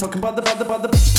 talking, about the, about the, about the.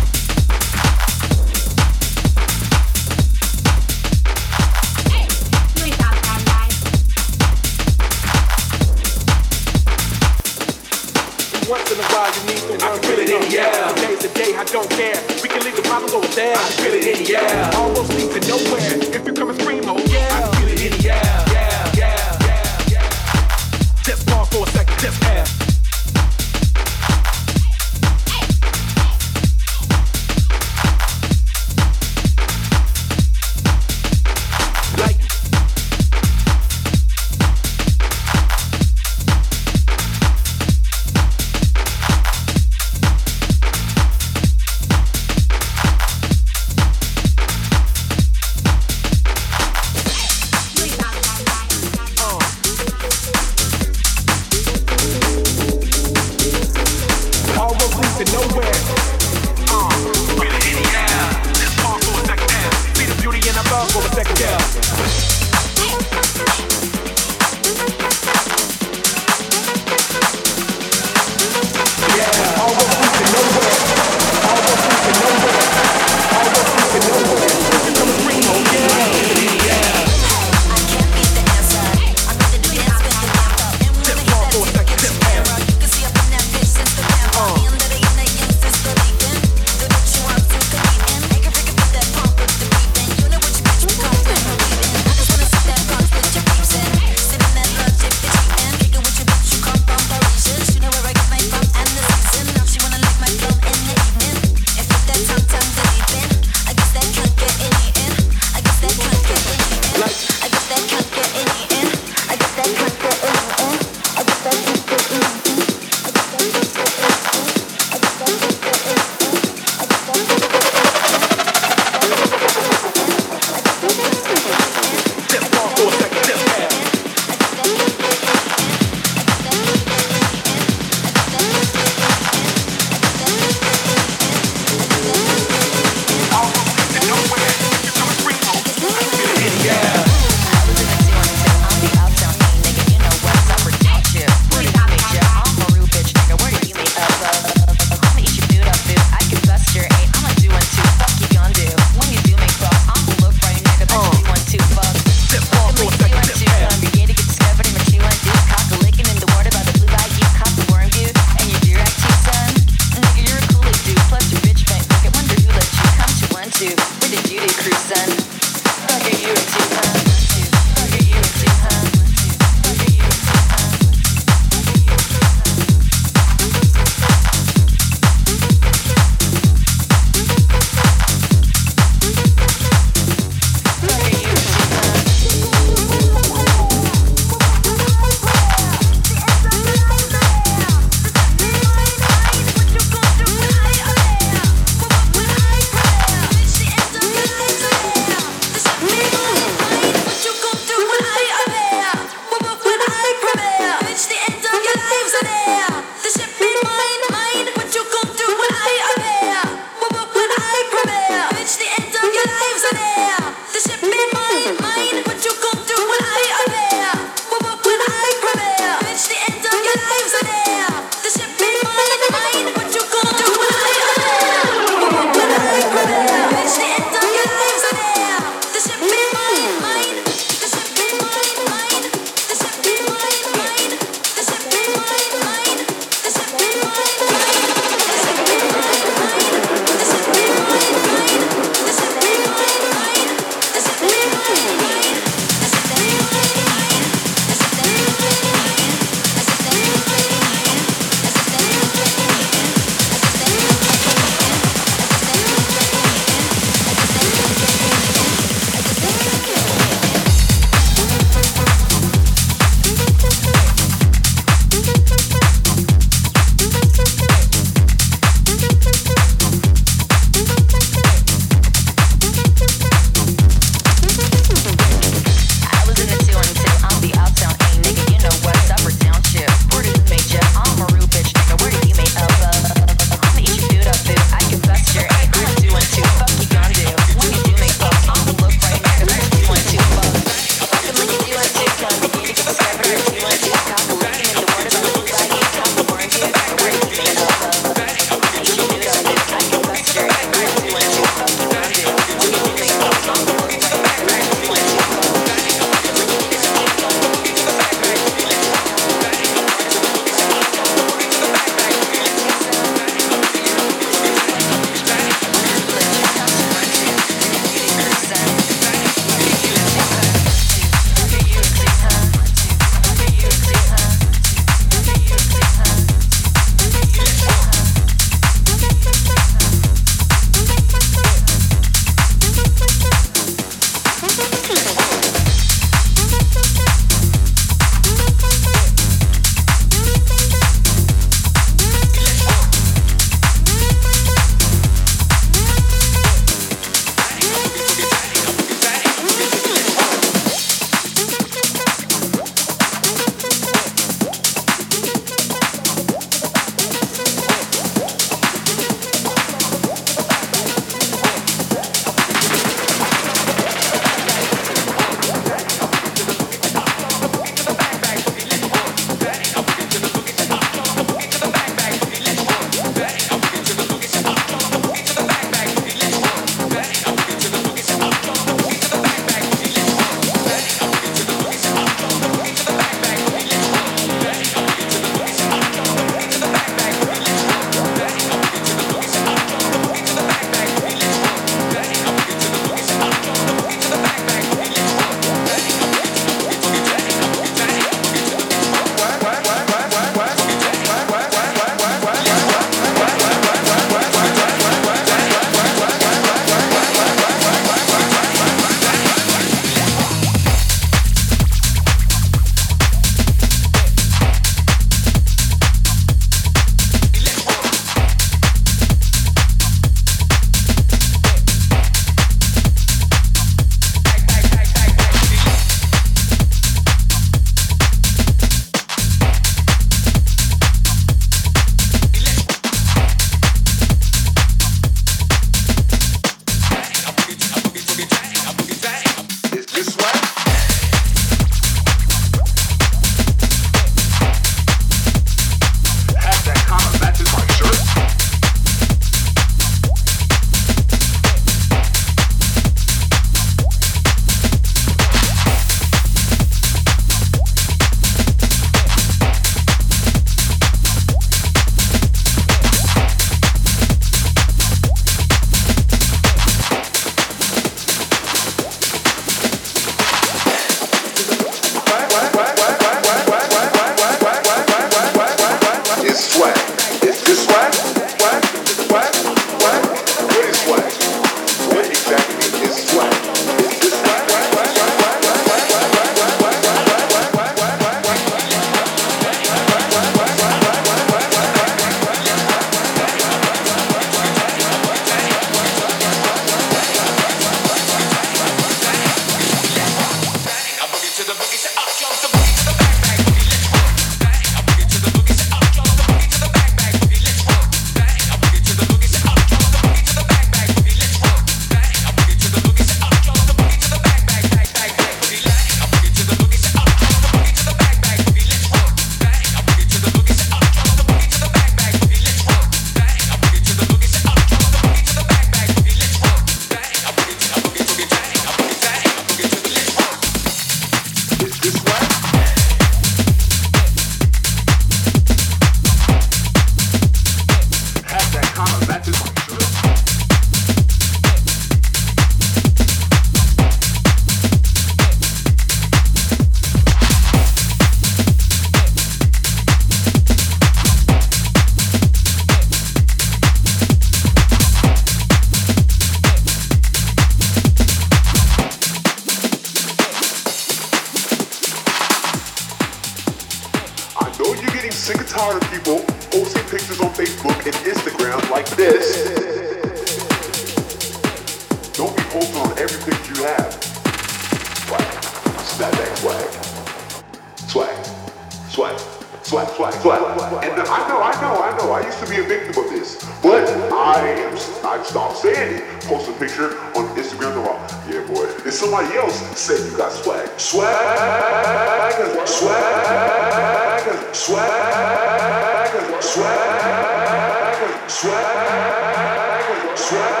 Check.